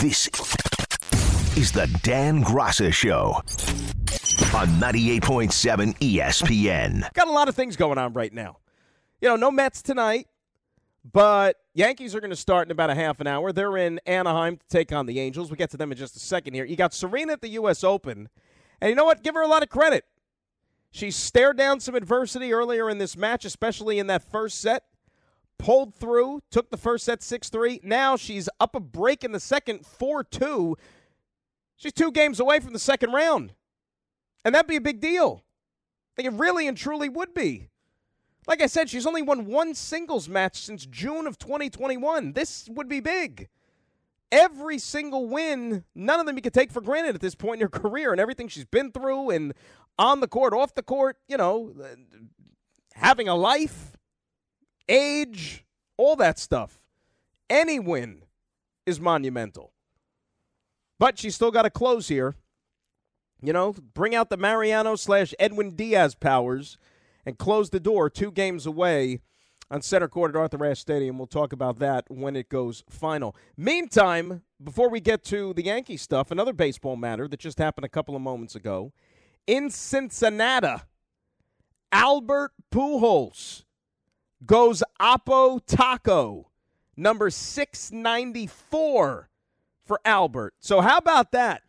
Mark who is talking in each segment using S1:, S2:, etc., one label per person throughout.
S1: This is the Dan Graca Show on 98.7 ESPN.
S2: Got a lot of things going on right now. You know, no Mets tonight, but Yankees are going to start in about a half an hour. They're in Anaheim to take on the Angels. We'll get to them in just a second here. You got Serena at the U.S. Open, and you know what? Give her a lot of credit. She stared down some adversity earlier in this match, especially in that first set pulled through, took the first set 6 3. Now she's up a break in the second 4 2. She's two games away from the second round. And that'd be a big deal. I it really and truly would be. Like I said, she's only won one singles match since June of 2021. This would be big. Every single win, none of them you could take for granted at this point in her career and everything she's been through and on the court, off the court, you know, uh, having a life age, all that stuff. Any win is monumental. But she's still got to close here. You know, bring out the Mariano slash Edwin Diaz powers and close the door two games away on center court at Arthur Ashe Stadium. We'll talk about that when it goes final. Meantime, before we get to the Yankee stuff, another baseball matter that just happened a couple of moments ago. In Cincinnati, Albert Pujols goes Oppo Taco, number 694 for Albert. So, how about that?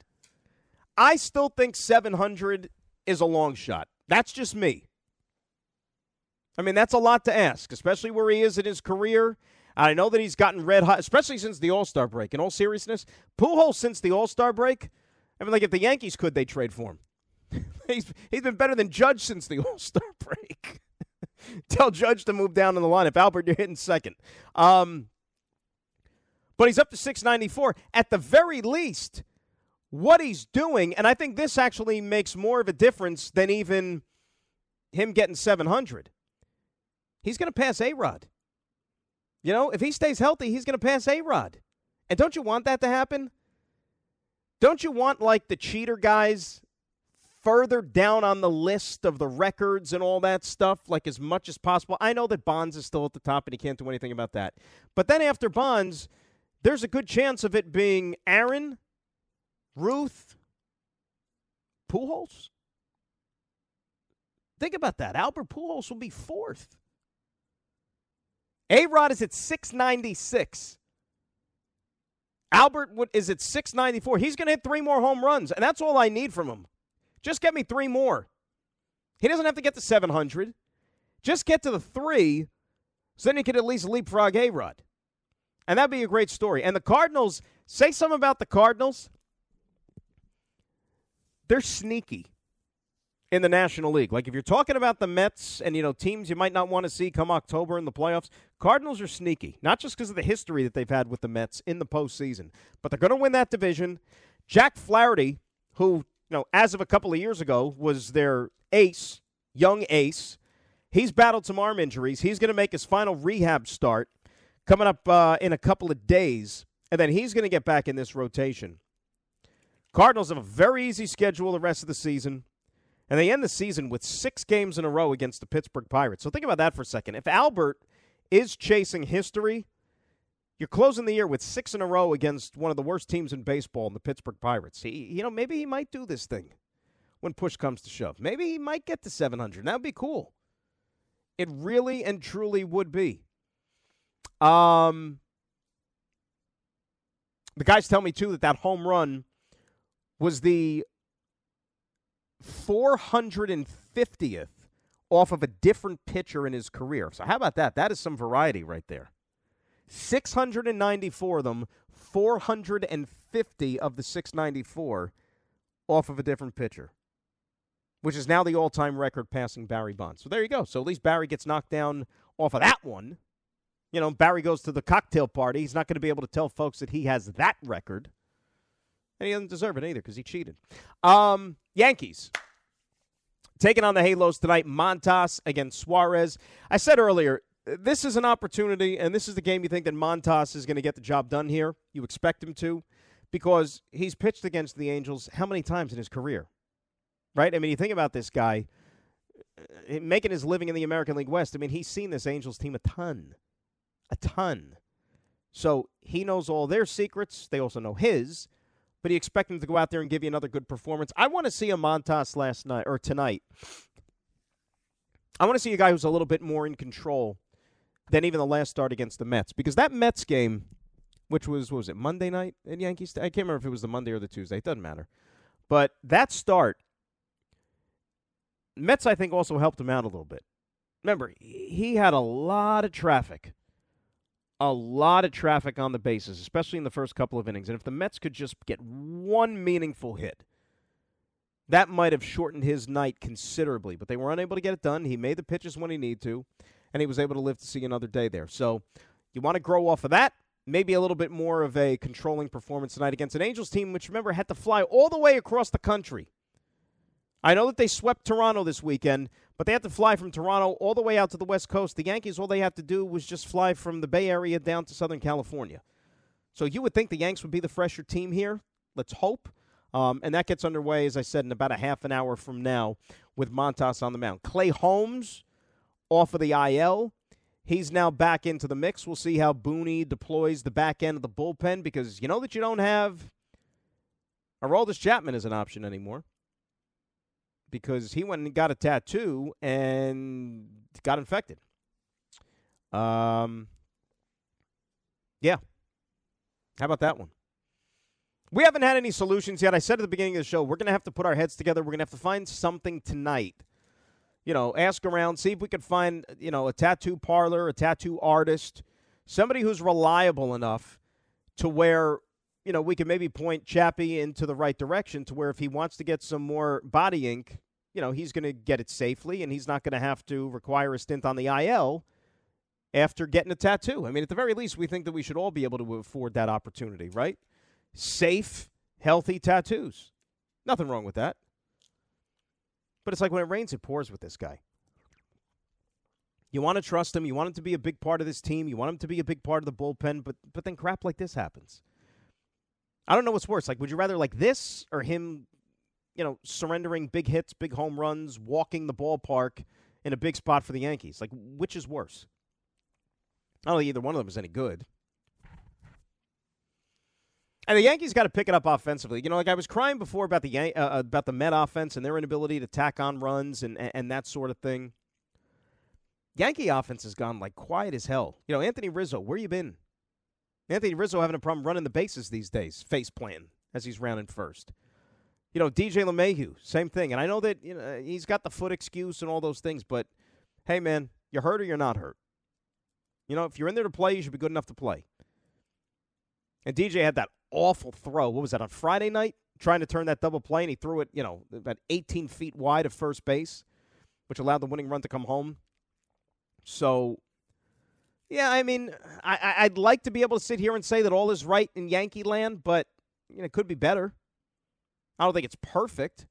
S2: I still think 700 is a long shot. That's just me. I mean, that's a lot to ask, especially where he is in his career. I know that he's gotten red hot, especially since the All Star break. In all seriousness, Pujols since the All Star break. I mean, like if the Yankees could, they trade for him. he's he's been better than Judge since the All Star break. Tell Judge to move down in the line. If Albert, you're hitting second. Um, but he's up to 694. At the very least, what he's doing, and I think this actually makes more of a difference than even him getting 700. He's going to pass A Rod. You know, if he stays healthy, he's going to pass A Rod. And don't you want that to happen? Don't you want, like, the cheater guys further down on the list of the records and all that stuff, like as much as possible. I know that Bonds is still at the top and he can't do anything about that. But then after Bonds, there's a good chance of it being Aaron, Ruth, Pujols. Think about that. Albert Pujols will be fourth. A Rod is at 696. Albert is at 694. He's going to hit three more home runs, and that's all I need from him. Just get me three more. He doesn't have to get to 700. Just get to the three, so then he could at least leapfrog A Rod. And that'd be a great story. And the Cardinals, say something about the Cardinals. They're sneaky in the National League. Like if you're talking about the Mets and you know teams you might not want to see come October in the playoffs, Cardinals are sneaky. Not just because of the history that they've had with the Mets in the postseason, but they're going to win that division. Jack Flaherty, who you know, as of a couple of years ago, was their ace, young ace. He's battled some arm injuries. He's going to make his final rehab start coming up uh, in a couple of days, and then he's going to get back in this rotation. Cardinals have a very easy schedule the rest of the season, and they end the season with six games in a row against the Pittsburgh Pirates. So think about that for a second. If Albert is chasing history, you're closing the year with six in a row against one of the worst teams in baseball, in the Pittsburgh Pirates. He, you know, maybe he might do this thing when push comes to shove. Maybe he might get to 700. That would be cool. It really and truly would be. Um, the guys tell me too that that home run was the 450th off of a different pitcher in his career. So how about that? That is some variety right there. 694 of them, 450 of the 694 off of a different pitcher, which is now the all time record passing Barry Bonds. So there you go. So at least Barry gets knocked down off of that one. You know, Barry goes to the cocktail party. He's not going to be able to tell folks that he has that record. And he doesn't deserve it either because he cheated. Um, Yankees taking on the Halos tonight. Montas against Suarez. I said earlier, this is an opportunity, and this is the game you think that Montas is going to get the job done here. You expect him to, because he's pitched against the Angels how many times in his career? Right? I mean, you think about this guy uh, making his living in the American League West. I mean, he's seen this Angels team a ton. A ton. So he knows all their secrets. They also know his. But you expect him to go out there and give you another good performance. I want to see a Montas last night or tonight. I want to see a guy who's a little bit more in control than even the last start against the Mets because that Mets game, which was what was it Monday night in Yankees? I can't remember if it was the Monday or the Tuesday. It doesn't matter. But that start, Mets I think also helped him out a little bit. Remember, he had a lot of traffic, a lot of traffic on the bases, especially in the first couple of innings. And if the Mets could just get one meaningful hit, that might have shortened his night considerably. But they were unable to get it done. He made the pitches when he needed to and he was able to live to see another day there. So you want to grow off of that. Maybe a little bit more of a controlling performance tonight against an Angels team, which remember had to fly all the way across the country. I know that they swept Toronto this weekend, but they had to fly from Toronto all the way out to the West Coast. The Yankees, all they had to do was just fly from the Bay Area down to Southern California. So you would think the Yanks would be the fresher team here. Let's hope. Um, and that gets underway, as I said, in about a half an hour from now with Montas on the mound. Clay Holmes off of the IL. He's now back into the mix. We'll see how Booney deploys the back end of the bullpen because you know that you don't have Aroldis Chapman as an option anymore because he went and got a tattoo and got infected. Um, yeah. How about that one? We haven't had any solutions yet. I said at the beginning of the show, we're going to have to put our heads together. We're going to have to find something tonight you know, ask around, see if we could find, you know, a tattoo parlor, a tattoo artist, somebody who's reliable enough to where, you know, we can maybe point Chappie into the right direction to where if he wants to get some more body ink, you know, he's going to get it safely and he's not going to have to require a stint on the IL after getting a tattoo. I mean, at the very least, we think that we should all be able to afford that opportunity, right? Safe, healthy tattoos. Nothing wrong with that. But it's like when it rains, it pours with this guy. You want to trust him. You want him to be a big part of this team. You want him to be a big part of the bullpen. But but then crap like this happens. I don't know what's worse. Like, would you rather like this or him, you know, surrendering big hits, big home runs, walking the ballpark in a big spot for the Yankees? Like, which is worse? I don't think either one of them is any good. And the Yankees got to pick it up offensively. You know, like I was crying before about the Yan- uh, about the Met offense and their inability to tack on runs and, and, and that sort of thing. Yankee offense has gone like quiet as hell. You know, Anthony Rizzo, where you been? Anthony Rizzo having a problem running the bases these days, face planting as he's rounding first. You know, DJ LeMahieu, same thing. And I know that you know he's got the foot excuse and all those things, but hey, man, you're hurt or you're not hurt. You know, if you're in there to play, you should be good enough to play. And DJ had that awful throw. What was that on Friday night? Trying to turn that double play, and he threw it, you know, about 18 feet wide of first base, which allowed the winning run to come home. So, yeah, I mean, I, I'd like to be able to sit here and say that all is right in Yankee land, but you know, it could be better. I don't think it's perfect.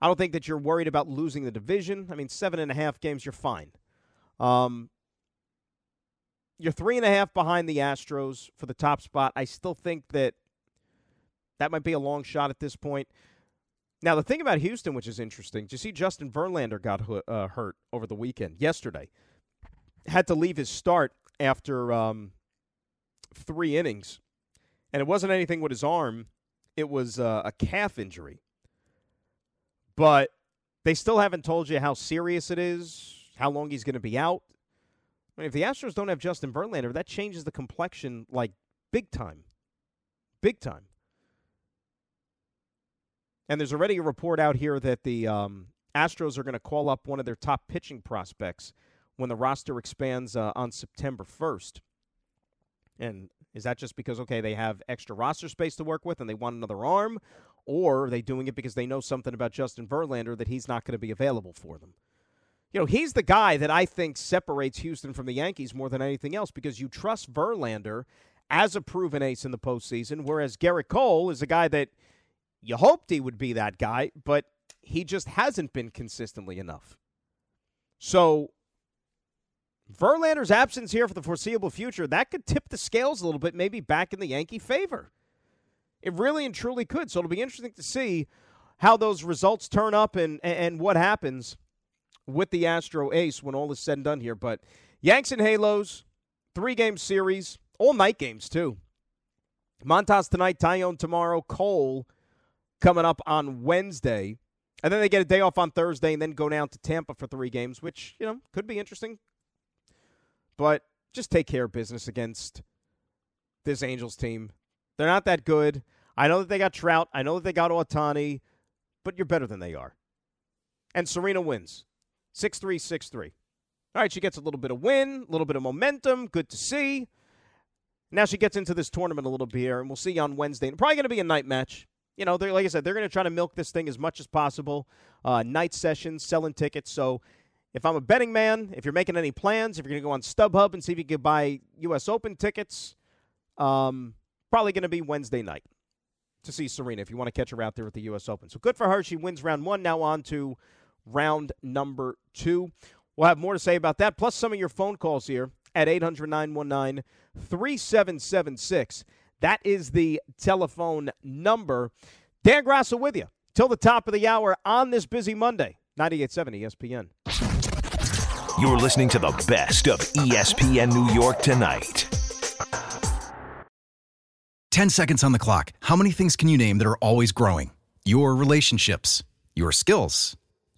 S2: I don't think that you're worried about losing the division. I mean, seven and a half games, you're fine. Um, you're three and a half behind the Astros for the top spot. I still think that that might be a long shot at this point. Now, the thing about Houston, which is interesting, did you see Justin Verlander got uh, hurt over the weekend, yesterday? Had to leave his start after um, three innings. And it wasn't anything with his arm, it was uh, a calf injury. But they still haven't told you how serious it is, how long he's going to be out. Mean, if the Astros don't have Justin Verlander, that changes the complexion like big time. Big time. And there's already a report out here that the um, Astros are going to call up one of their top pitching prospects when the roster expands uh, on September 1st. And is that just because, okay, they have extra roster space to work with and they want another arm? Or are they doing it because they know something about Justin Verlander that he's not going to be available for them? You know, he's the guy that I think separates Houston from the Yankees more than anything else because you trust Verlander as a proven ace in the postseason, whereas Gerrit Cole is a guy that you hoped he would be that guy, but he just hasn't been consistently enough. So Verlander's absence here for the foreseeable future, that could tip the scales a little bit, maybe back in the Yankee favor. It really and truly could. So it'll be interesting to see how those results turn up and and what happens with the Astro Ace when all is said and done here. But Yanks and Halos, three game series, all night games too. Montas tonight, Taillon tomorrow, Cole coming up on Wednesday. And then they get a day off on Thursday and then go down to Tampa for three games, which, you know, could be interesting. But just take care of business against this Angels team. They're not that good. I know that they got Trout. I know that they got Ohtani, but you're better than they are. And Serena wins 6 3, 6 3. All right, she gets a little bit of win, a little bit of momentum. Good to see. Now she gets into this tournament a little bit here, and we'll see you on Wednesday. Probably going to be a night match you know, like I said, they're going to try to milk this thing as much as possible. Uh, night sessions, selling tickets. So if I'm a betting man, if you're making any plans, if you're going to go on StubHub and see if you can buy U.S. Open tickets, um, probably going to be Wednesday night to see Serena if you want to catch her out there at the U.S. Open. So good for her. She wins round one. Now on to round number two. We'll have more to say about that, plus some of your phone calls here at 800 919 3776. That is the telephone number. Dan Graca with you till the top of the hour on this busy Monday. 98.7 ESPN.
S1: You're listening to the best of ESPN New York tonight.
S3: 10 seconds on the clock. How many things can you name that are always growing? Your relationships, your skills,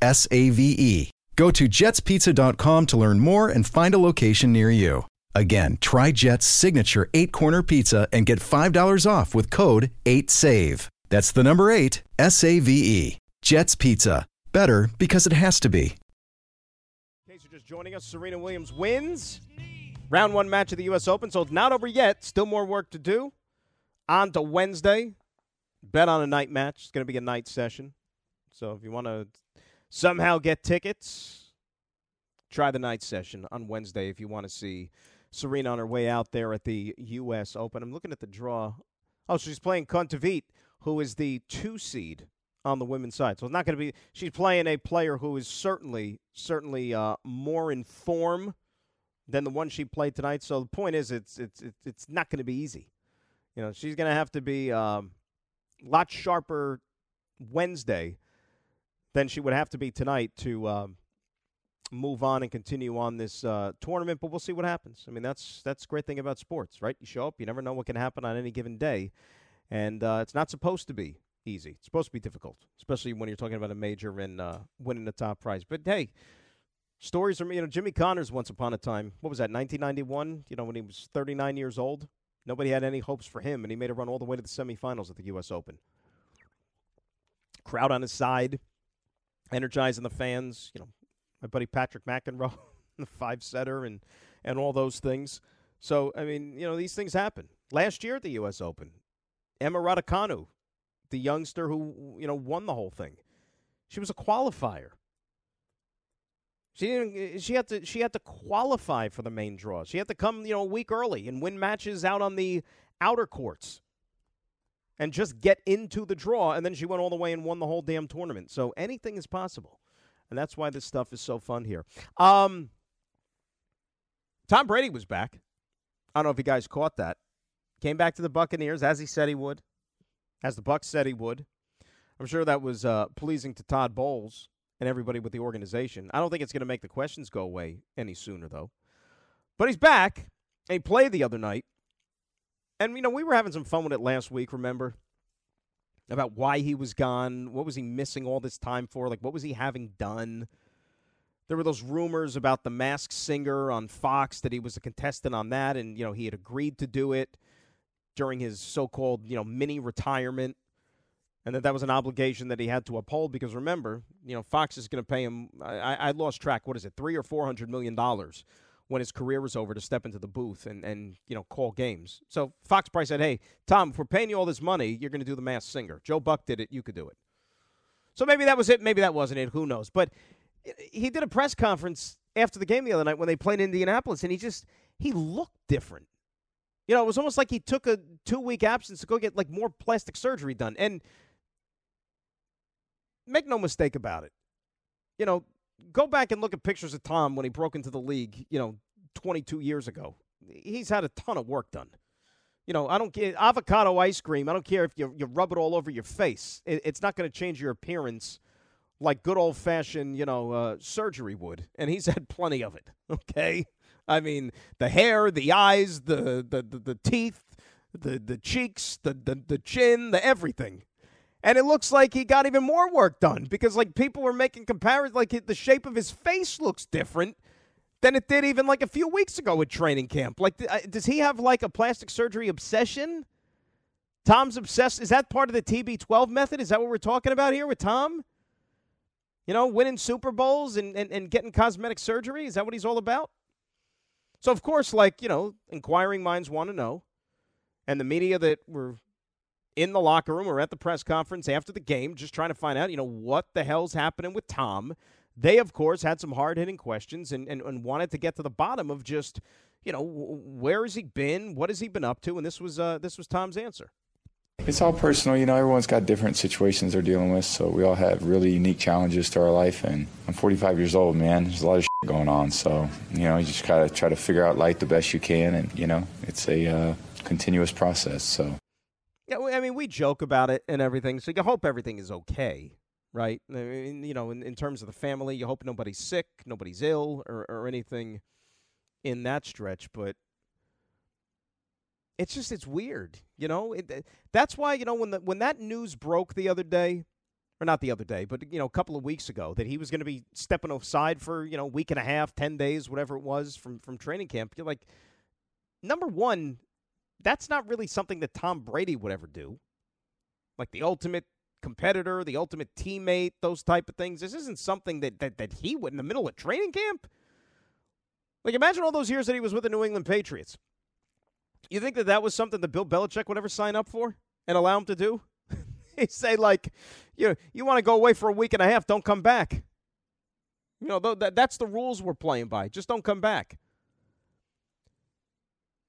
S3: S A V E. Go to jetspizza.com to learn more and find a location near you. Again, try Jet's signature eight corner pizza and get $5 off with code 8SAVE. That's the number eight, S A V E. Jet's Pizza. Better because it has to be.
S2: In case you're just joining us, Serena Williams wins round one match of the U.S. Open. So it's not over yet. Still more work to do. On to Wednesday. Bet on a night match. It's going to be a night session. So if you want to somehow get tickets, try the night session on Wednesday if you want to see Serena on her way out there at the U.S. Open. I'm looking at the draw. Oh, she's playing Kontaveit, who is the two seed on the women's side. So it's not going to be. She's playing a player who is certainly, certainly uh, more in form than the one she played tonight. So the point is, it's it's it's not going to be easy. You know, she's going to have to be um, a lot sharper Wednesday than she would have to be tonight to um, move on and continue on this uh, tournament. But we'll see what happens. I mean, that's that's the great thing about sports, right? You show up, you never know what can happen on any given day, and uh, it's not supposed to be easy. It's supposed to be difficult, especially when you're talking about a major and uh, winning the top prize. But hey. Stories from you know Jimmy Connors once upon a time. What was that? 1991. You know when he was 39 years old. Nobody had any hopes for him, and he made a run all the way to the semifinals at the U.S. Open. Crowd on his side, energizing the fans. You know, my buddy Patrick McEnroe, the five setter, and and all those things. So I mean, you know, these things happen. Last year at the U.S. Open, Emma Raducanu, the youngster who you know won the whole thing, she was a qualifier. She didn't. Eh, she had to. She had to qualify for the main draw. She had to come, you know, a week early and win matches out on the outer courts, and just get into the draw. And then she went all the way and won the whole damn tournament. So anything is possible and that's why this stuff is so fun here. Um, Tom Brady was back. I don't know if you guys caught that. Came back to the Buccaneers as he said he would, as the Bucks said he would. I'm sure that was uh, pleasing to Todd Bowles and everybody with the organization. I don't think it's going to make the questions go away any sooner, though. But he's back. And he played the other night. And, you know, we were having some fun with it last week, remember? About why he was gone. What was he missing all this time for? Like, what was he having done? There were those rumors about the masked singer on Fox that he was a contestant on that, and, you know, he had agreed to do it during his so called, you know, mini retirement and that that was an obligation that he had to uphold because remember, you know, Fox is going to pay him. I, I lost track. What is it, three or four hundred million dollars when his career was over to step into the booth and and you know call games. So Fox Price said, "Hey, Tom, if we're paying you all this money, you're going to do the Masked Singer. Joe Buck did it. You could do it." So maybe that was it. Maybe that wasn't it. Who knows? But eh, he did a press conference after the game the other night when they played in Indianapolis, and he just he looked different. You know, it was almost like he took a two week absence to go get like more plastic surgery done. And make no mistake about it. You know, go back and look at pictures of Tom when he broke into the league, you know, 22 years ago. He's had a ton of work done. You know, I don't care avocado ice cream. I don't care if you you rub it all over your face. It, it's not going to change your appearance like good old fashioned, you know, uh, surgery would. And he's had plenty of it. Okay, I mean, the hair, the eyes, the the the, the teeth, the the cheeks, the, the the chin, the everything. And it looks like he got even more work done because, like, people were making comparisons. Like, the shape of his face looks different than it did even like a few weeks ago at training camp. Like, uh, does he have like a plastic surgery obsession? Tom's obsessed. Is that part of the TB12 method? Is that what we're talking about here with Tom? You know, winning Super Bowls and, and, and getting cosmetic surgery? Is that what he's all about? So, of course, like, you know, inquiring minds want to know. And the media that were in the locker room or at the press conference after the game, just trying to find out, you know, what the hell's happening with Tom. They, of course, had some hard hitting questions and, and, and, wanted to get to the bottom of just, you know, where has he been? What has he been up to? And this was uh, this was Tom's answer.
S4: It's all personal, you know. Everyone's got different situations they're dealing with, so we all have really unique challenges to our life. And I'm 45 years old, man. There's a lot of shit going on, so you know, you just gotta try to figure out life the best you can, and you know, it's a uh, continuous process. So
S2: yeah, I mean, we joke about it and everything, so you hope everything is okay, right? I mean, you know, in, in terms of the family, you hope nobody's sick, nobody's ill, or, or anything in that stretch. But it's just it's weird, you know. It, that's why you know when the when that news broke the other day, or not the other day, but you know, a couple of weeks ago, that he was going to be stepping aside for you know week and a half, ten days, whatever it was from from training camp. You're like, number one, that's not really something that Tom Brady would ever do. Like the ultimate competitor, the ultimate teammate, those type of things. This isn't something that, that, that he would in the middle of training camp. Like imagine all those years that he was with the New England Patriots. You think that that was something that Bill Belichick would ever sign up for and allow him to do? He'd say like, you you want to go away for a week and a half, don't come back. You know, th- that's the rules we're playing by. Just don't come back.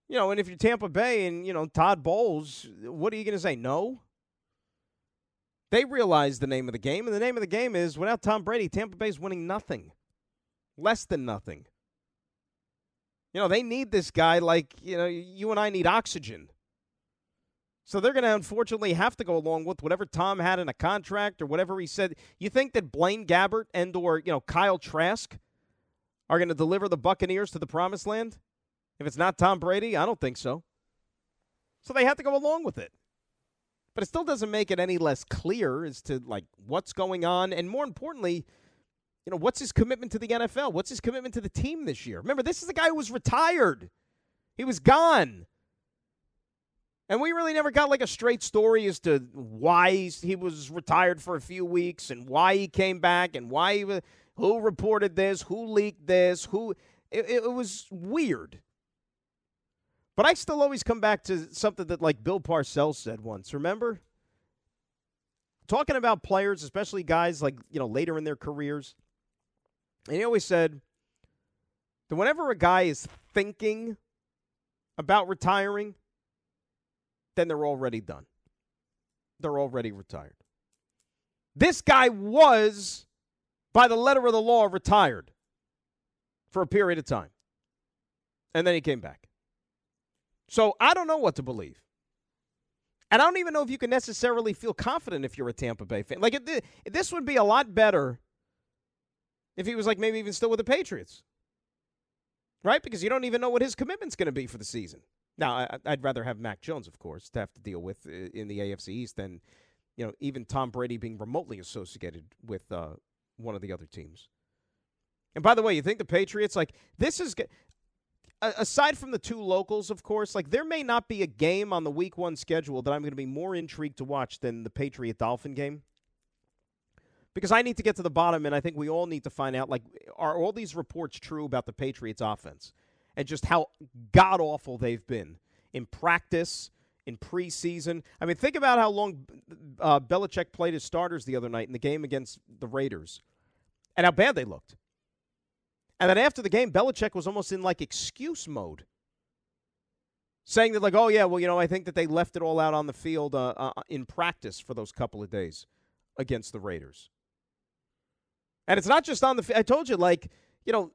S2: You know, and if you're Tampa Bay and, you know, Todd Bowles, what are you going to say? No? They realize the name of the game, and the name of the game is without Tom Brady, Tampa Bay's winning nothing. Less than nothing. You know, they need this guy like, you know, you and I need oxygen. So they're going to unfortunately have to go along with whatever Tom had in a contract or whatever he said. You think that Blaine Gabbert and or, you know, Kyle Trask are going to deliver the Buccaneers to the promised land? If it's not Tom Brady, I don't think so. So they have to go along with it. But it still doesn't make it any less clear as to like what's going on and more importantly, you know, what's his commitment to the NFL? What's his commitment to the team this year? Remember, this is the guy who was retired. He was gone. And we really never got like a straight story as to why he was retired for a few weeks and why he came back and why he was, who reported this, who leaked this, who it, it was weird. But I still always come back to something that like Bill Parcells said once. Remember? Talking about players, especially guys like, you know, later in their careers. And he always said that whenever a guy is thinking about retiring, then they're already done. They're already retired. This guy was, by the letter of the law, retired for a period of time. And then he came back. So I don't know what to believe. And I don't even know if you can necessarily feel confident if you're a Tampa Bay fan. Like, it, this would be a lot better if he was like maybe even still with the Patriots, right? Because you don't even know what his commitment's going to be for the season. Now, I, would rather have Mac Jones, of course, to have to deal with uh, in the AFC East than, you know, even Tom Brady being remotely associated with uh, one of the other teams. And by the way, you think the Patriots like this is aside from the two locals, of course, like there may not be a game on the Week One schedule that I'm going to be more intrigued to watch than the Patriot Dolphin game because I need to get to the bottom, and I think we all need to find out like, are all these reports true about the Patriots' offense and just how god awful they've been in practice, in preseason? I mean, think about how long uh, Belichick played his starters the other night in the game against the Raiders and how bad they looked. And then after the game, Belichick was almost in like excuse mode saying that like oh yeah well you know i think that they left it all out on the field uh, uh, in practice for those couple of days against the raiders and it's not just on the. I told you, like you know,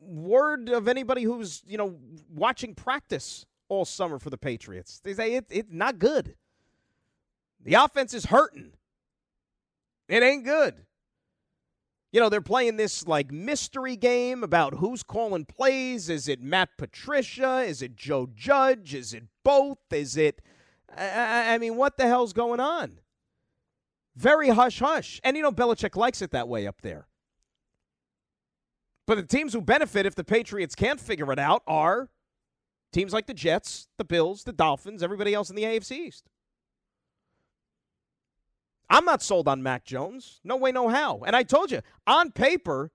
S2: word of anybody who's you know watching practice all summer for the Patriots. They say it, it's not good. The offense is hurting. It ain't good. You know, they're playing this like mystery game about who's calling plays. Is it Matt Patricia? Is it Joe Judge? Is it both? Is it. I, I mean, what the hell's going on? Very hush hush. And you know, Belichick likes it that way up there. But the teams who benefit if the Patriots can't figure it out are teams like the Jets, the Bills, the Dolphins, everybody else in the AFC East. I'm not sold on Mac Jones. No way, no how. And I told you, on paper,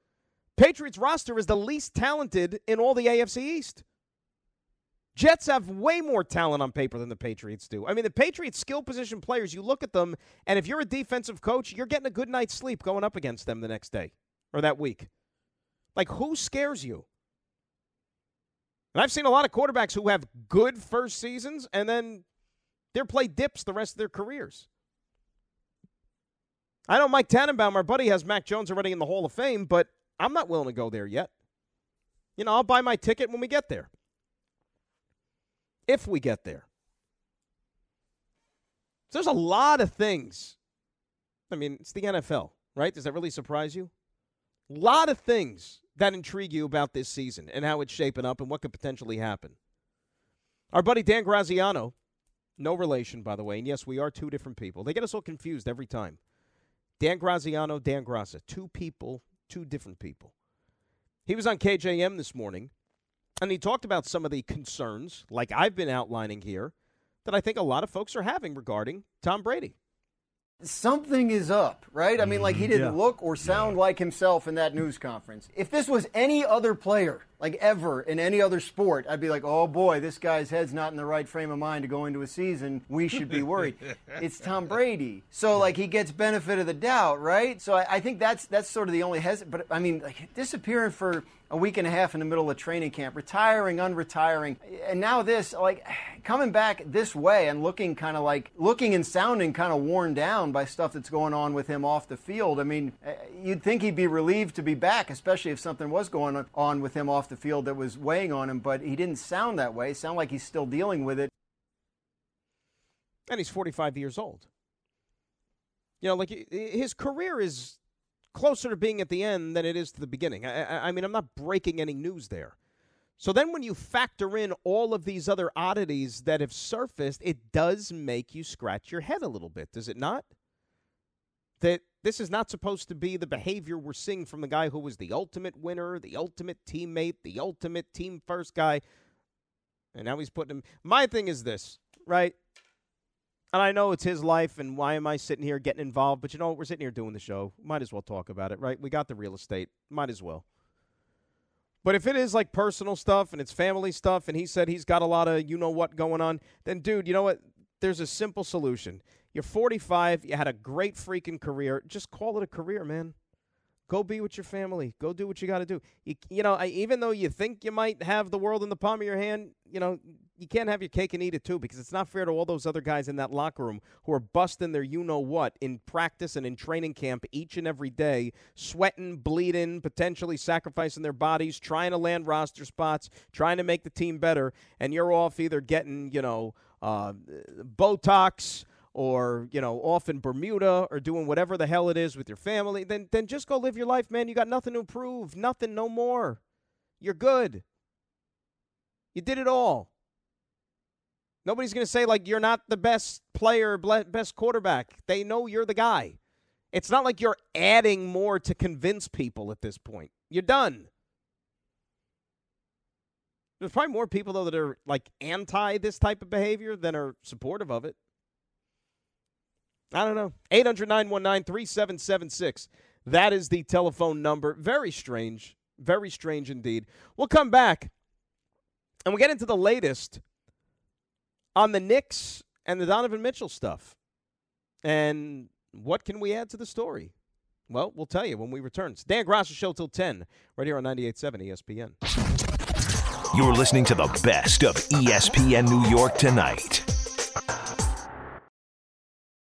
S2: Patriots roster is the least talented in all the AFC East. Jets have way more talent on paper than the Patriots do. I mean, the Patriots skill position players, you look at them, and if you're a defensive coach, you're getting a good night's sleep going up against them the next day or that week. Like, who scares you? And I've seen a lot of quarterbacks who have good first seasons and then their play dips the rest of their careers. I know Mike Tannenbaum, our buddy, has Mac Jones already in the Hall of Fame, but I'm not willing to go there yet. You know, I'll buy my ticket when we get there if we get there. So there's a lot of things. I mean, it's the NFL, right? Does that really surprise you? A lot of things that intrigue you about this season and how it's shaping up and what could potentially happen. Our buddy Dan Graziano, no relation, by the way, and yes, we are two different people. They get us all confused every time. Dan Graziano, Dan Graca, two people, two different people. He was on KJM this morning and he talked about some of the concerns, like I've been outlining here, that I think a lot of folks are having regarding Tom Brady
S5: something is up, right? I mean, like he mm-hmm. didn't yeah. look or sound yeah. like himself in that news conference. If this was any other player, like ever in any other sport, I'd be like, oh boy, this guy's head's not in the right frame of mind to go into a season. We should be worried. it's Tom Brady, so like he gets benefit of the doubt, right? So I, I think that's that's sort of the only hes. But I mean, like disappearing for a week and a half in the middle of training camp, retiring, unretiring, and now this, like coming back this way and looking kind of like looking and sounding kind of worn down by stuff that's going on with him off the field. I mean, eh, you'd think he'd be relieved to be back, especially if something was going on with him off the field that was weighing on him, but he didn't sound that way. Sound like he's still dealing with it.
S2: And he's 45 years old. You know, like his career is closer to being at the end than it is to the beginning. I, I mean, I'm not breaking any news there. So then when you factor in all of these other oddities that have surfaced, it does make you scratch your head a little bit, does it not? That this is not supposed to be the behavior we're seeing from the guy who was the ultimate winner, the ultimate teammate, the ultimate team first guy. And now he's putting him. My thing is this, right? And I know it's his life, and why am I sitting here getting involved? But you know, what? we're sitting here doing the show. Might as well talk about it, right? We got the real estate. Might as well. But if it is like personal stuff and it's family stuff, and he said he's got a lot of you know what going on, then dude, you know what? There's a simple solution. You're 45. You had a great freaking career. Just call it a career, man. Go be with your family. Go do what you got to do. You, you know, I, even though you think you might have the world in the palm of your hand, you know, you can't have your cake and eat it too because it's not fair to all those other guys in that locker room who are busting their you know what in practice and in training camp each and every day, sweating, bleeding, potentially sacrificing their bodies, trying to land roster spots, trying to make the team better, and you're off either getting, you know, uh, Botox or you know off in Bermuda or doing whatever the hell it is with your family, then then just go live your life, man. You got nothing to prove, nothing, no more. You're good. You did it all. Nobody's going to say like you're not the best player, best quarterback. They know you're the guy. It's not like you're adding more to convince people at this point. You're done. There's probably more people though that are like anti this type of behavior than are supportive of it. I don't know. 800 919 3776. That is the telephone number. Very strange. Very strange indeed. We'll come back and we'll get into the latest on the Knicks and the Donovan Mitchell stuff. And what can we add to the story? Well, we'll tell you when we return. It's Dan Graca Show till 10, right here on 98.7 ESPN.
S1: You're listening to the best of ESPN New York tonight.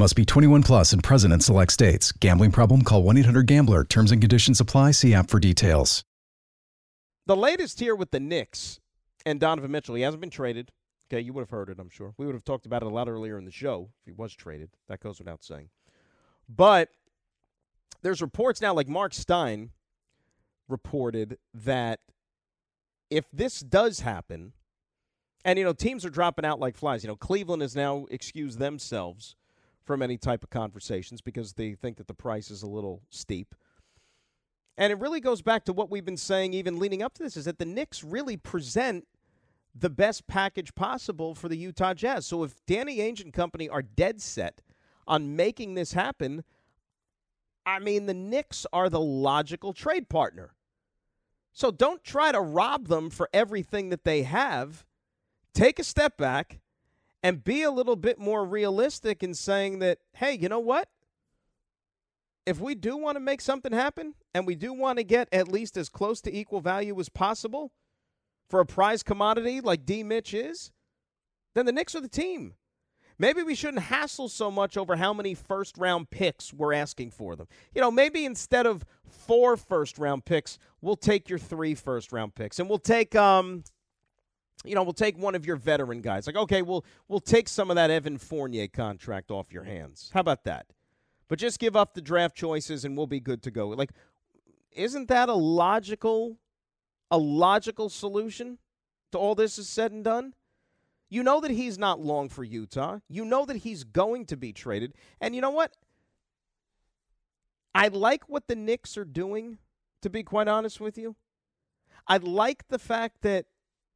S3: Must be 21 plus and present in select states. Gambling problem? Call 1 800 GAMBLER. Terms and conditions apply. See app for details.
S2: The latest here with the Knicks and Donovan Mitchell. He hasn't been traded. Okay, you would have heard it, I'm sure. We would have talked about it a lot earlier in the show if he was traded. That goes without saying. But there's reports now, like Mark Stein reported that if this does happen, and you know teams are dropping out like flies. You know Cleveland has now excused themselves from any type of conversations because they think that the price is a little steep. And it really goes back to what we've been saying even leading up to this is that the Knicks really present the best package possible for the Utah Jazz. So if Danny Ainge and company are dead set on making this happen, I mean the Knicks are the logical trade partner. So don't try to rob them for everything that they have. Take a step back and be a little bit more realistic in saying that, hey, you know what? If we do want to make something happen and we do want to get at least as close to equal value as possible for a prize commodity like D Mitch is, then the Knicks are the team. Maybe we shouldn't hassle so much over how many first round picks we're asking for them. You know, maybe instead of four first round picks, we'll take your three first round picks and we'll take um you know, we'll take one of your veteran guys. Like, okay, we'll we'll take some of that Evan Fournier contract off your hands. How about that? But just give up the draft choices and we'll be good to go. Like, isn't that a logical a logical solution to all this is said and done? You know that he's not long for Utah. You know that he's going to be traded. And you know what? I like what the Knicks are doing, to be quite honest with you. I like the fact that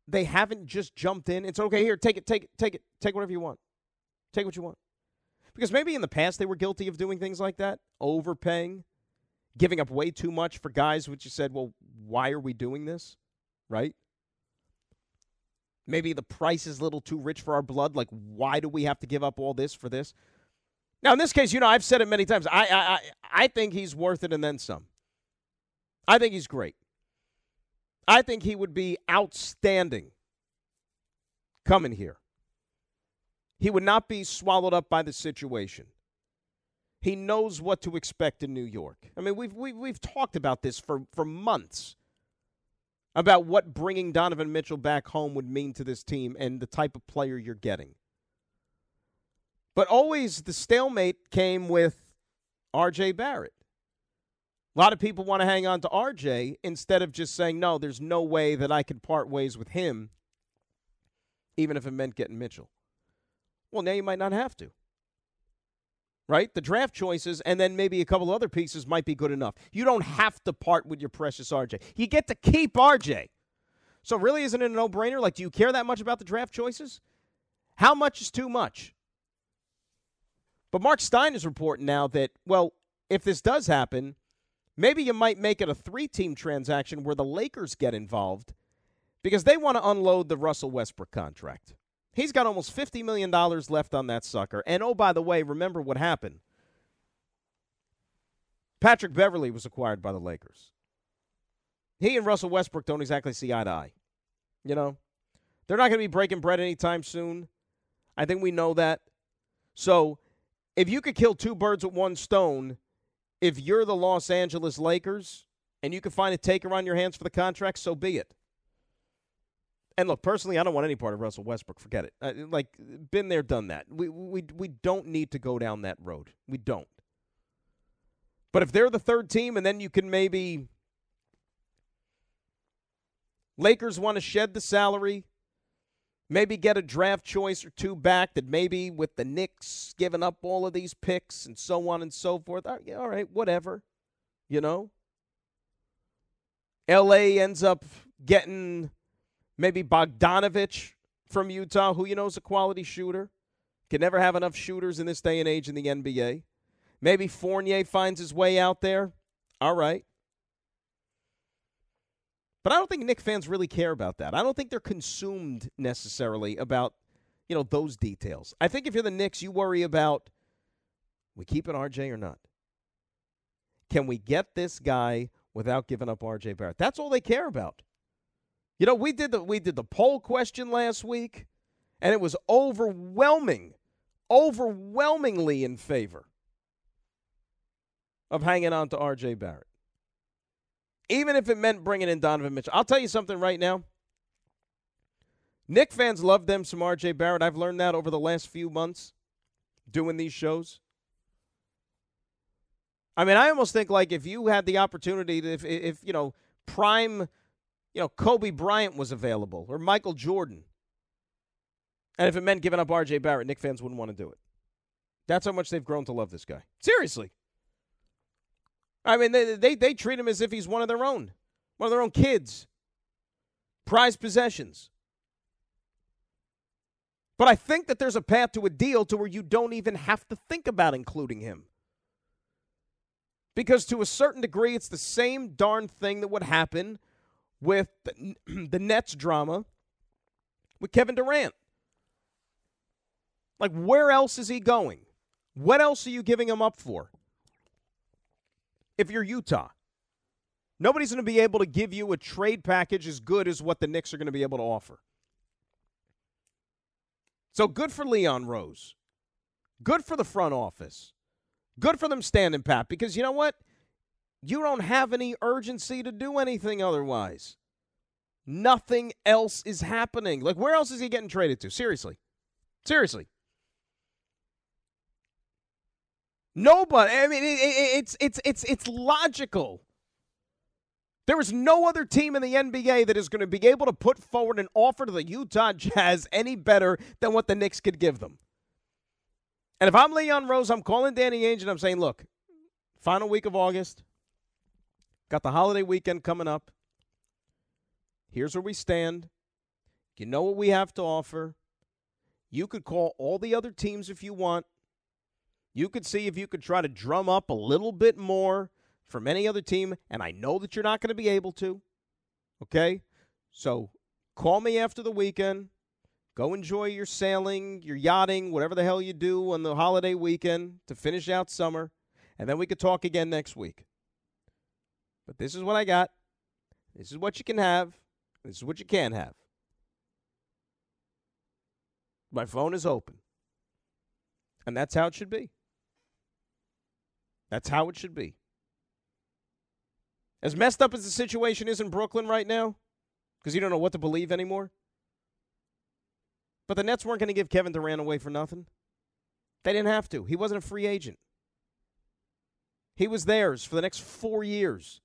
S2: they haven't just jumped in. It's okay, here, take it, take it, take it, take whatever you want. Take what you want. Because maybe in the past they were guilty of doing things like that, overpaying, giving up way too much for guys, which you said, well, why are we doing this? Right? Maybe the price is a little too rich for our blood. Like, why do we have to give up all this for this? Now, in this case, you know, I've said it many times. I, I, I think he's worth it and then some. I think he's great. I think he would be outstanding coming here. He would not be swallowed up by the situation. He knows what to expect in New York. I mean, we've, we've, we've talked about this for, for months about what bringing Donovan Mitchell back home would mean to this team and the type of player you're getting. But always the stalemate came with RJ Barrett. A lot of people want to hang on to RJ instead of just saying, no, there's no way that I could part ways with him, even if it meant getting Mitchell. Well, now you might not have to. Right? The draft choices and then maybe a couple other pieces might be good enough. You don't have to part with your precious RJ. You get to keep RJ. So, really, isn't it a no brainer? Like, do you care that much about the draft choices? How much is too much? But Mark Stein is reporting now that, well, if this does happen, Maybe you might make it a three team transaction where the Lakers get involved because they want to unload the Russell Westbrook contract. He's got almost $50 million left on that sucker. And oh, by the way, remember what happened. Patrick Beverley was acquired by the Lakers. He and Russell Westbrook don't exactly see eye to eye. You know, they're not going to be breaking bread anytime soon. I think we know that. So if you could kill two birds with one stone, if you're the Los Angeles Lakers and you can find a taker on your hands for the contract, so be it. And look, personally, I don't want any part of Russell Westbrook. Forget it. Uh, like, been there, done that. We, we, we don't need to go down that road. We don't. But if they're the third team and then you can maybe. Lakers want to shed the salary, maybe get a draft choice or two back that maybe with the Knicks giving up all of these picks and so on and so forth. Uh, all right, all right whatever. You know? LA ends up getting Maybe Bogdanovich from Utah, who you know is a quality shooter. Can never have enough shooters in this day and age in the NBA. Maybe Fournier finds his way out there. All right. But I don't think Knick fans really care about that. I don't think they're consumed necessarily about, you know, those details. I think if you're the Knicks, you worry about we keep an RJ or not. Can we get this guy without giving up RJ Barrett? That's all they care about. You know, we did the we did the poll question last week, and it was overwhelming, overwhelmingly in favor of hanging on to R.J. Barrett, even if it meant bringing in Donovan Mitchell. I'll tell you something right now. Knick fans love them some R.J. Barrett. I've learned that over the last few months doing these shows. I mean, I almost think like if you had the opportunity to, if, if you know, prime you know, Kobe Bryant was available or Michael Jordan. And if it meant giving up RJ Barrett, Knick fans wouldn't want to do it. That's how much they've grown to love this guy. Seriously. I mean, they, they, they treat him as if he's one of their own, one of their own kids, prized possessions. But I think that there's a path to a deal to where you don't even have to think about including him. Because to a certain degree, it's the same darn thing that would happen with the, the Nets drama with Kevin Durant. Like, where else is he going? What else are you giving him up for? If you're Utah, nobody's going to be able to give you a trade package as good as what the Knicks are going to be able to offer. So good for Leon Rose. Good for the front office. Good for them standing pat because you know what? you don't have any urgency to do anything otherwise. Nothing else is happening. Like, where else is he getting traded to? Seriously. Seriously. Nobody. I mean, it, it, it's it's it's it's logical. There is no other team in the NBA that is going to be able to put forward an offer to the Utah Jazz any better than what the Knicks could give them. And if I'm Leon Rose, I'm calling Danny Ainge and I'm saying, look, final week of August, Got the holiday weekend coming up. Here's where we stand. You know what we have to offer. You could call all the other teams if you want. You could see if you could try to drum up a little bit more from any other team, and I know that you're not going to be able to. Okay? So call me after the weekend. Go enjoy your sailing, your yachting, whatever the hell you do on the holiday weekend to finish out summer, and then we could talk again next week. But this is what I got. This is what you can have. This is what you can have. My phone is open. And that's how it should be. That's how it should be. As messed up as the situation is in Brooklyn right now, because you don't know what to believe anymore. But the Nets weren't going to give Kevin Durant away for nothing. They didn't have to. He wasn't a free agent. He was theirs for the next four years.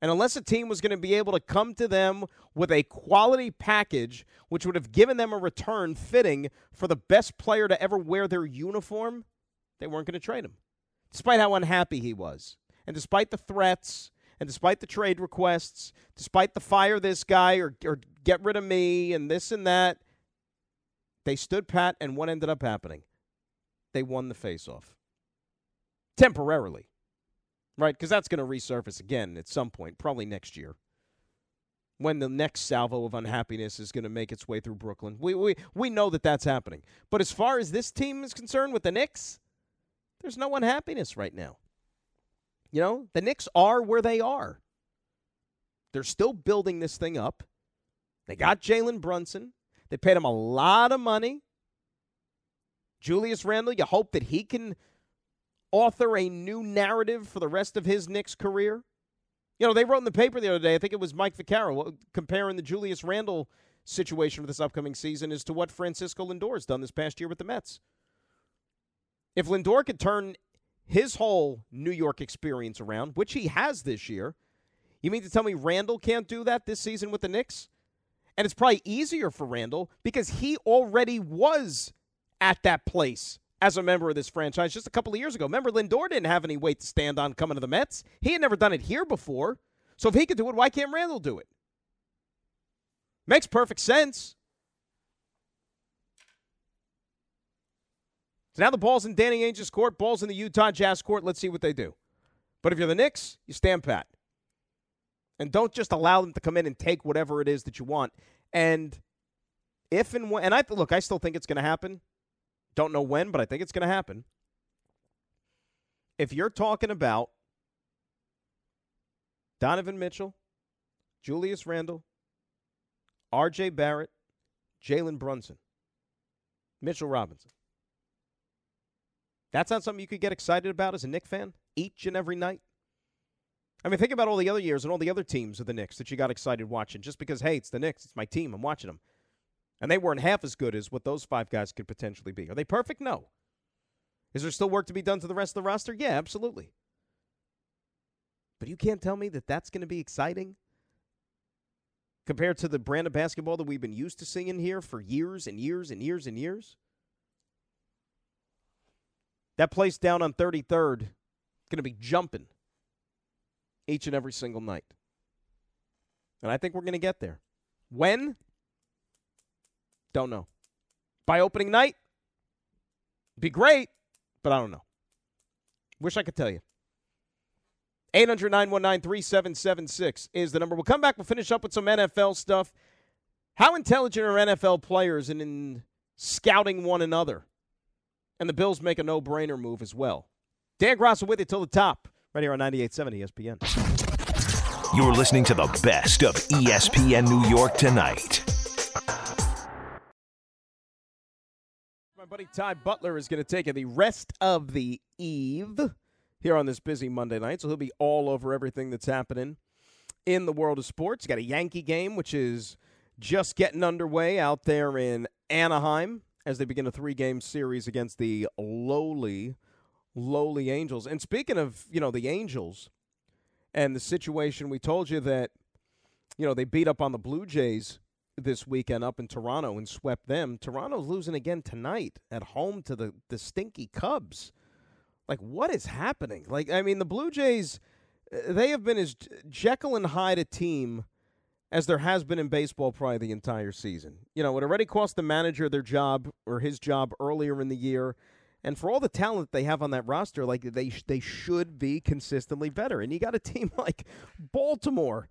S2: And unless a team was going to be able to come to them with a quality package, which would have given them a return fitting for the best player to ever wear their uniform, they weren't going to trade him. Despite how unhappy he was, and despite the threats, and despite the trade requests, despite the fire this guy or, or get rid of me and this and that, they stood pat, and what ended up happening? They won the faceoff. Temporarily right? Because that's going to resurface again at some point, probably next year. when the next salvo of unhappiness is going to make its way through Brooklyn. We, we, we know that that's happening. But as far as this team is concerned with the Knicks, there's no unhappiness right now. You know, the Knicks are where they are. They're still building this thing up. They got Jalen Brunson. They paid him a lot of money. Julius Randle, you hope that he can author a new narrative for the rest of his Knicks career. You know, they wrote in the paper the other day, I think it was Mike Vaccaro, uh, comparing the Julius Randle situation for this upcoming season as to what Francisco Lindor has done this past year with the Mets. If Lindor could turn his whole New York experience around, which he has this year, you mean to tell me Randle can't do that this season with the Knicks? And it's probably easier for Randle because he already was at that place as a member of this franchise just a couple of years ago. Remember, Lindor didn't have any weight to stand on coming to the Mets. He had never done it here before. So if he could do it, why can't Randle do it? Makes perfect sense. So now the ball's in Danny Ainge's court, ball's in the Utah Jazz court. Let's see what they do. But if you're the Knicks, you stand pat. And don't just allow them to come in and take whatever it is that you want. And if and when, and I look, I still think it's going to happen. Don't know when, but I think it's going to happen. If you're talking about Donovan Mitchell, Julius Randle, R.J. Barrett, Jalen Brunson, Mitchell Robinson. That's not something you could get excited about as a Knick fan each and every night. I mean, think about all the other years and all the other teams of the Knicks that you got excited watching just because, hey, it's the Knicks, it's my team, I'm watching them. And they weren't half as good as what those five guys could potentially be. Are they perfect? No. Is there still work to be done to the rest of the roster? Yeah, absolutely. But you can't tell me that that's going to be exciting compared to the brand of basketball that we've been used to seeing here for years and years and years and years. That place down on 33rd going to be jumping each and every single night. And I think we're going to get there. When? Don't know. By opening night, be great, but I don't know. Wish I could tell you. 800 919 3776 is the number. We'll come back. We'll finish up with some NFL stuff. How intelligent are NFL players in, in scouting one another? And the Bills make a no brainer move as well. Dan Graca with you till the top, right here on 98.7 ESPN.
S1: You're listening to the best of ESPN New York tonight.
S2: My buddy Ty Butler is going to take the rest of the eve here on this busy Monday night, so he'll be all over everything that's happening in the world of sports. Got a Yankee game, which is just getting underway out there in Anaheim as they begin a three-game series against the lowly, lowly Angels. And speaking of, you know, the Angels and the situation, we told you that, you know, they beat up on the Blue Jays this weekend up in Toronto and swept them. Toronto's losing again tonight at home to the, the stinky Cubs. Like, what is happening? Like, I mean, the Blue Jays, uh, they have been as Jekyll and Hyde a team as there has been in baseball probably the entire season. You know, it already cost the manager their job or his job earlier in the year. And for all the talent they have on that roster, like they they should be consistently better. And you got a team like Baltimore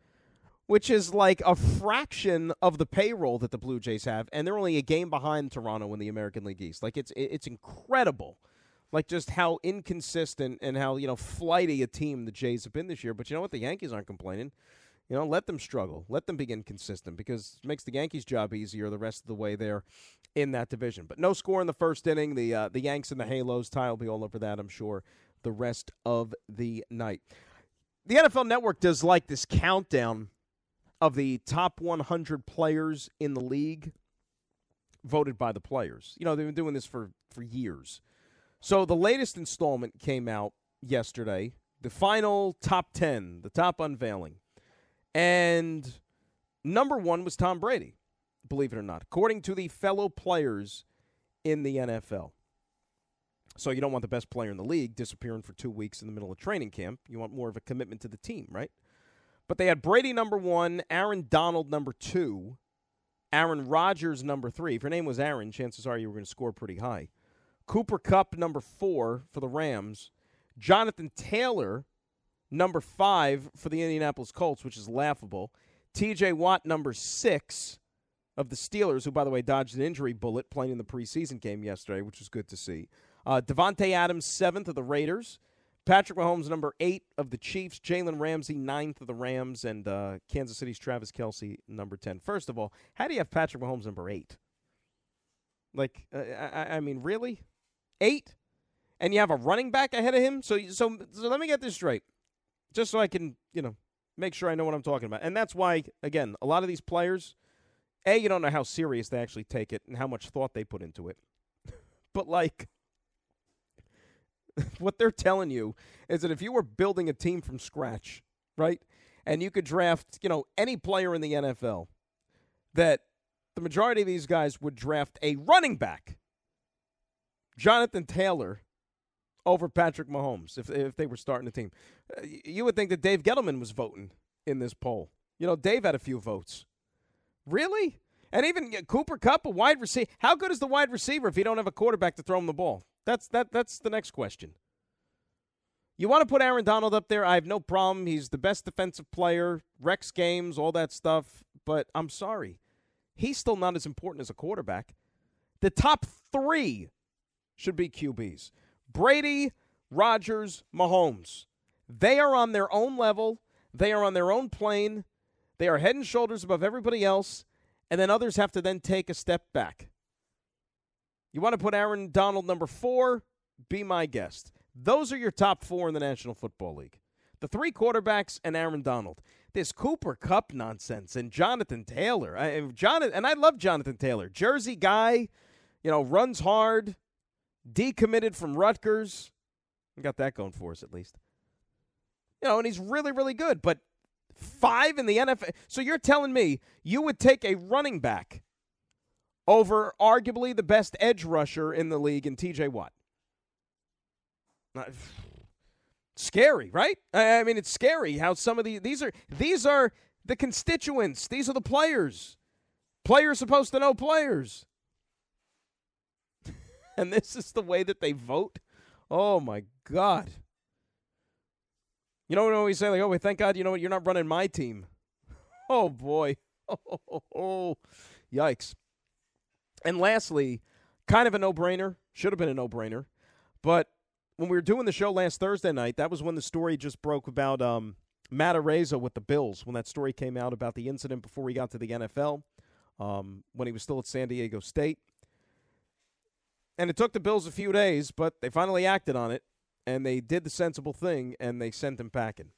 S2: which is like a fraction of the payroll that the Blue Jays have, and they're only a game behind Toronto in the American League East. Like it's it's incredible, like just how inconsistent and how you know flighty a team the Jays have been this year. But you know what? The Yankees aren't complaining. You know, let them struggle, let them be inconsistent because it makes the Yankees' job easier the rest of the way there in that division. But no score in the first inning. The uh, the Yanks and the Halos. Ty will be all over that, I'm sure, the rest of the night. The NFL Network does like this countdown of the top 100 players in the league voted by the players. You know, they've been doing this for, for years. So the latest installment came out yesterday, the final top 10, the top unveiling. And number one was Tom Brady, believe it or not, according to the fellow players in the NFL. So you don't want the best player in the league disappearing for two weeks in the middle of training camp. You want more of a commitment to the team, right? But they had Brady number one, Aaron Donald number two, Aaron Rodgers number three. If your name was Aaron, chances are you were going to score pretty high. Cooper Kupp number four for the Rams, Jonathan Taylor number five for the Indianapolis Colts, which is laughable. TJ Watt, number six of the Steelers, who, by the way, dodged an injury bullet playing in the preseason game yesterday, which was good to see. Uh, Davante Adams, seventh of the Raiders. Patrick Mahomes, number eight of the Chiefs. Jalen Ramsey, ninth of the Rams. And uh, Kansas City's Travis Kelce, number 10. First of all, how do you have Patrick Mahomes, number eight? Like, uh, I, I mean, really? Eight? And you have a running back ahead of him? So, so, so let me get this straight. Just so I can, you know, make sure I know what I'm talking about. And that's why, again, a lot of these players, A, you don't know how serious they actually take it and how much thought they put into it. but, like, what they're telling you is that if you were building a team from scratch, right, and you could draft, you know, any player in the NFL, that the majority of these guys would draft a running back, Jonathan Taylor, over Patrick Mahomes if if they were starting the team. Uh, you would think that Dave Gettleman was voting in this poll. You know, Dave had a few votes. Really? And even Cooper Kupp, a wide receiver. How good is the wide receiver if you don't have a quarterback to throw him the ball? That's that. That's the next question. You want to put Aaron Donald up there? I have no problem. He's the best defensive player, Rex games, all that stuff. But I'm sorry, he's still not as important as a quarterback. The top three should be QBs: Brady, Rodgers, Mahomes. They are on their own level. They are on their own plane. They are head and shoulders above everybody else, and then others have to then take a step back. You want to put Aaron Donald number four? Be my guest. Those are your top four in the National Football League. The three quarterbacks and Aaron Donald. This Cooper Kupp nonsense and Jonathan Taylor. I, Jonathan, and I love Jonathan Taylor. Jersey guy, you know, runs hard, decommitted from Rutgers. We got that going for us at least. You know, and he's really, really good. But five in the NFL. So you're telling me you would take a running back over arguably the best edge rusher in the league in TJ Watt. Scary, right? I mean, it's scary how some of the these are these are the constituents. These are the players. Players supposed to know players. And this is the way that they vote. Oh my God. You know what always say? Like, oh, thank God, you know what? You're not running my team. Oh boy. Oh, oh, oh. yikes. And lastly, kind of a no brainer, should have been a no brainer, but when we were doing the show last Thursday night, that was when the story just broke about um, Matt Araiza with the Bills, when that story came out about the incident before he got to the NFL, um, when he was still at San Diego State. And it took the Bills a few days, but they finally acted on it, and they did the sensible thing, and they sent him packing.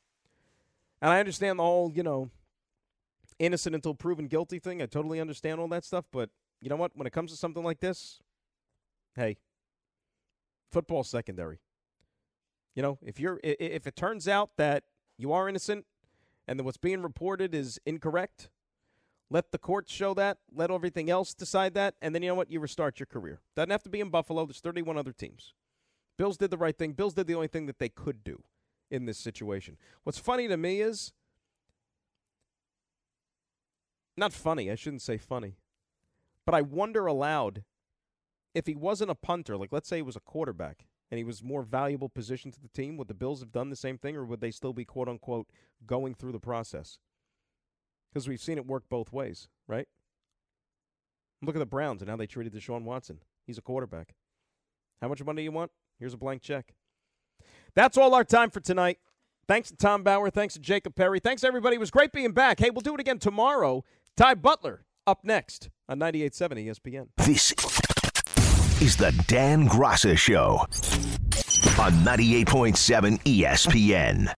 S2: And I understand the whole, you know, innocent until proven guilty thing. I totally understand all that stuff, but you know what? When it comes to something like this, hey, football secondary. You know, if you're if it turns out that you are innocent and that what's being reported is incorrect, let the courts show that. Let everything else decide that, and then you know what? You restart your career. Doesn't have to be in Buffalo. There's 31 other teams. Bills did the right thing. Bills did the only thing that they could do in this situation. What's funny to me is not funny. I shouldn't say funny. But I wonder aloud if he wasn't a punter, like let's say he was a quarterback and he was more valuable position to the team, would the Bills have done the same thing or would they still be quote unquote going through the process? Because we've seen it work both ways, right? Look at the Browns and how they treated Deshaun Watson. He's a quarterback. How much money do you want? Here's a blank check. That's all our time for tonight. Thanks to Tom Bauer. Thanks to Jacob Perry. Thanks, everybody. It was great being back. Hey, we'll do it again tomorrow. Ty Butler up next on 98.7 ESPN.
S1: This is the Dan Graca Show on 98.7 ESPN.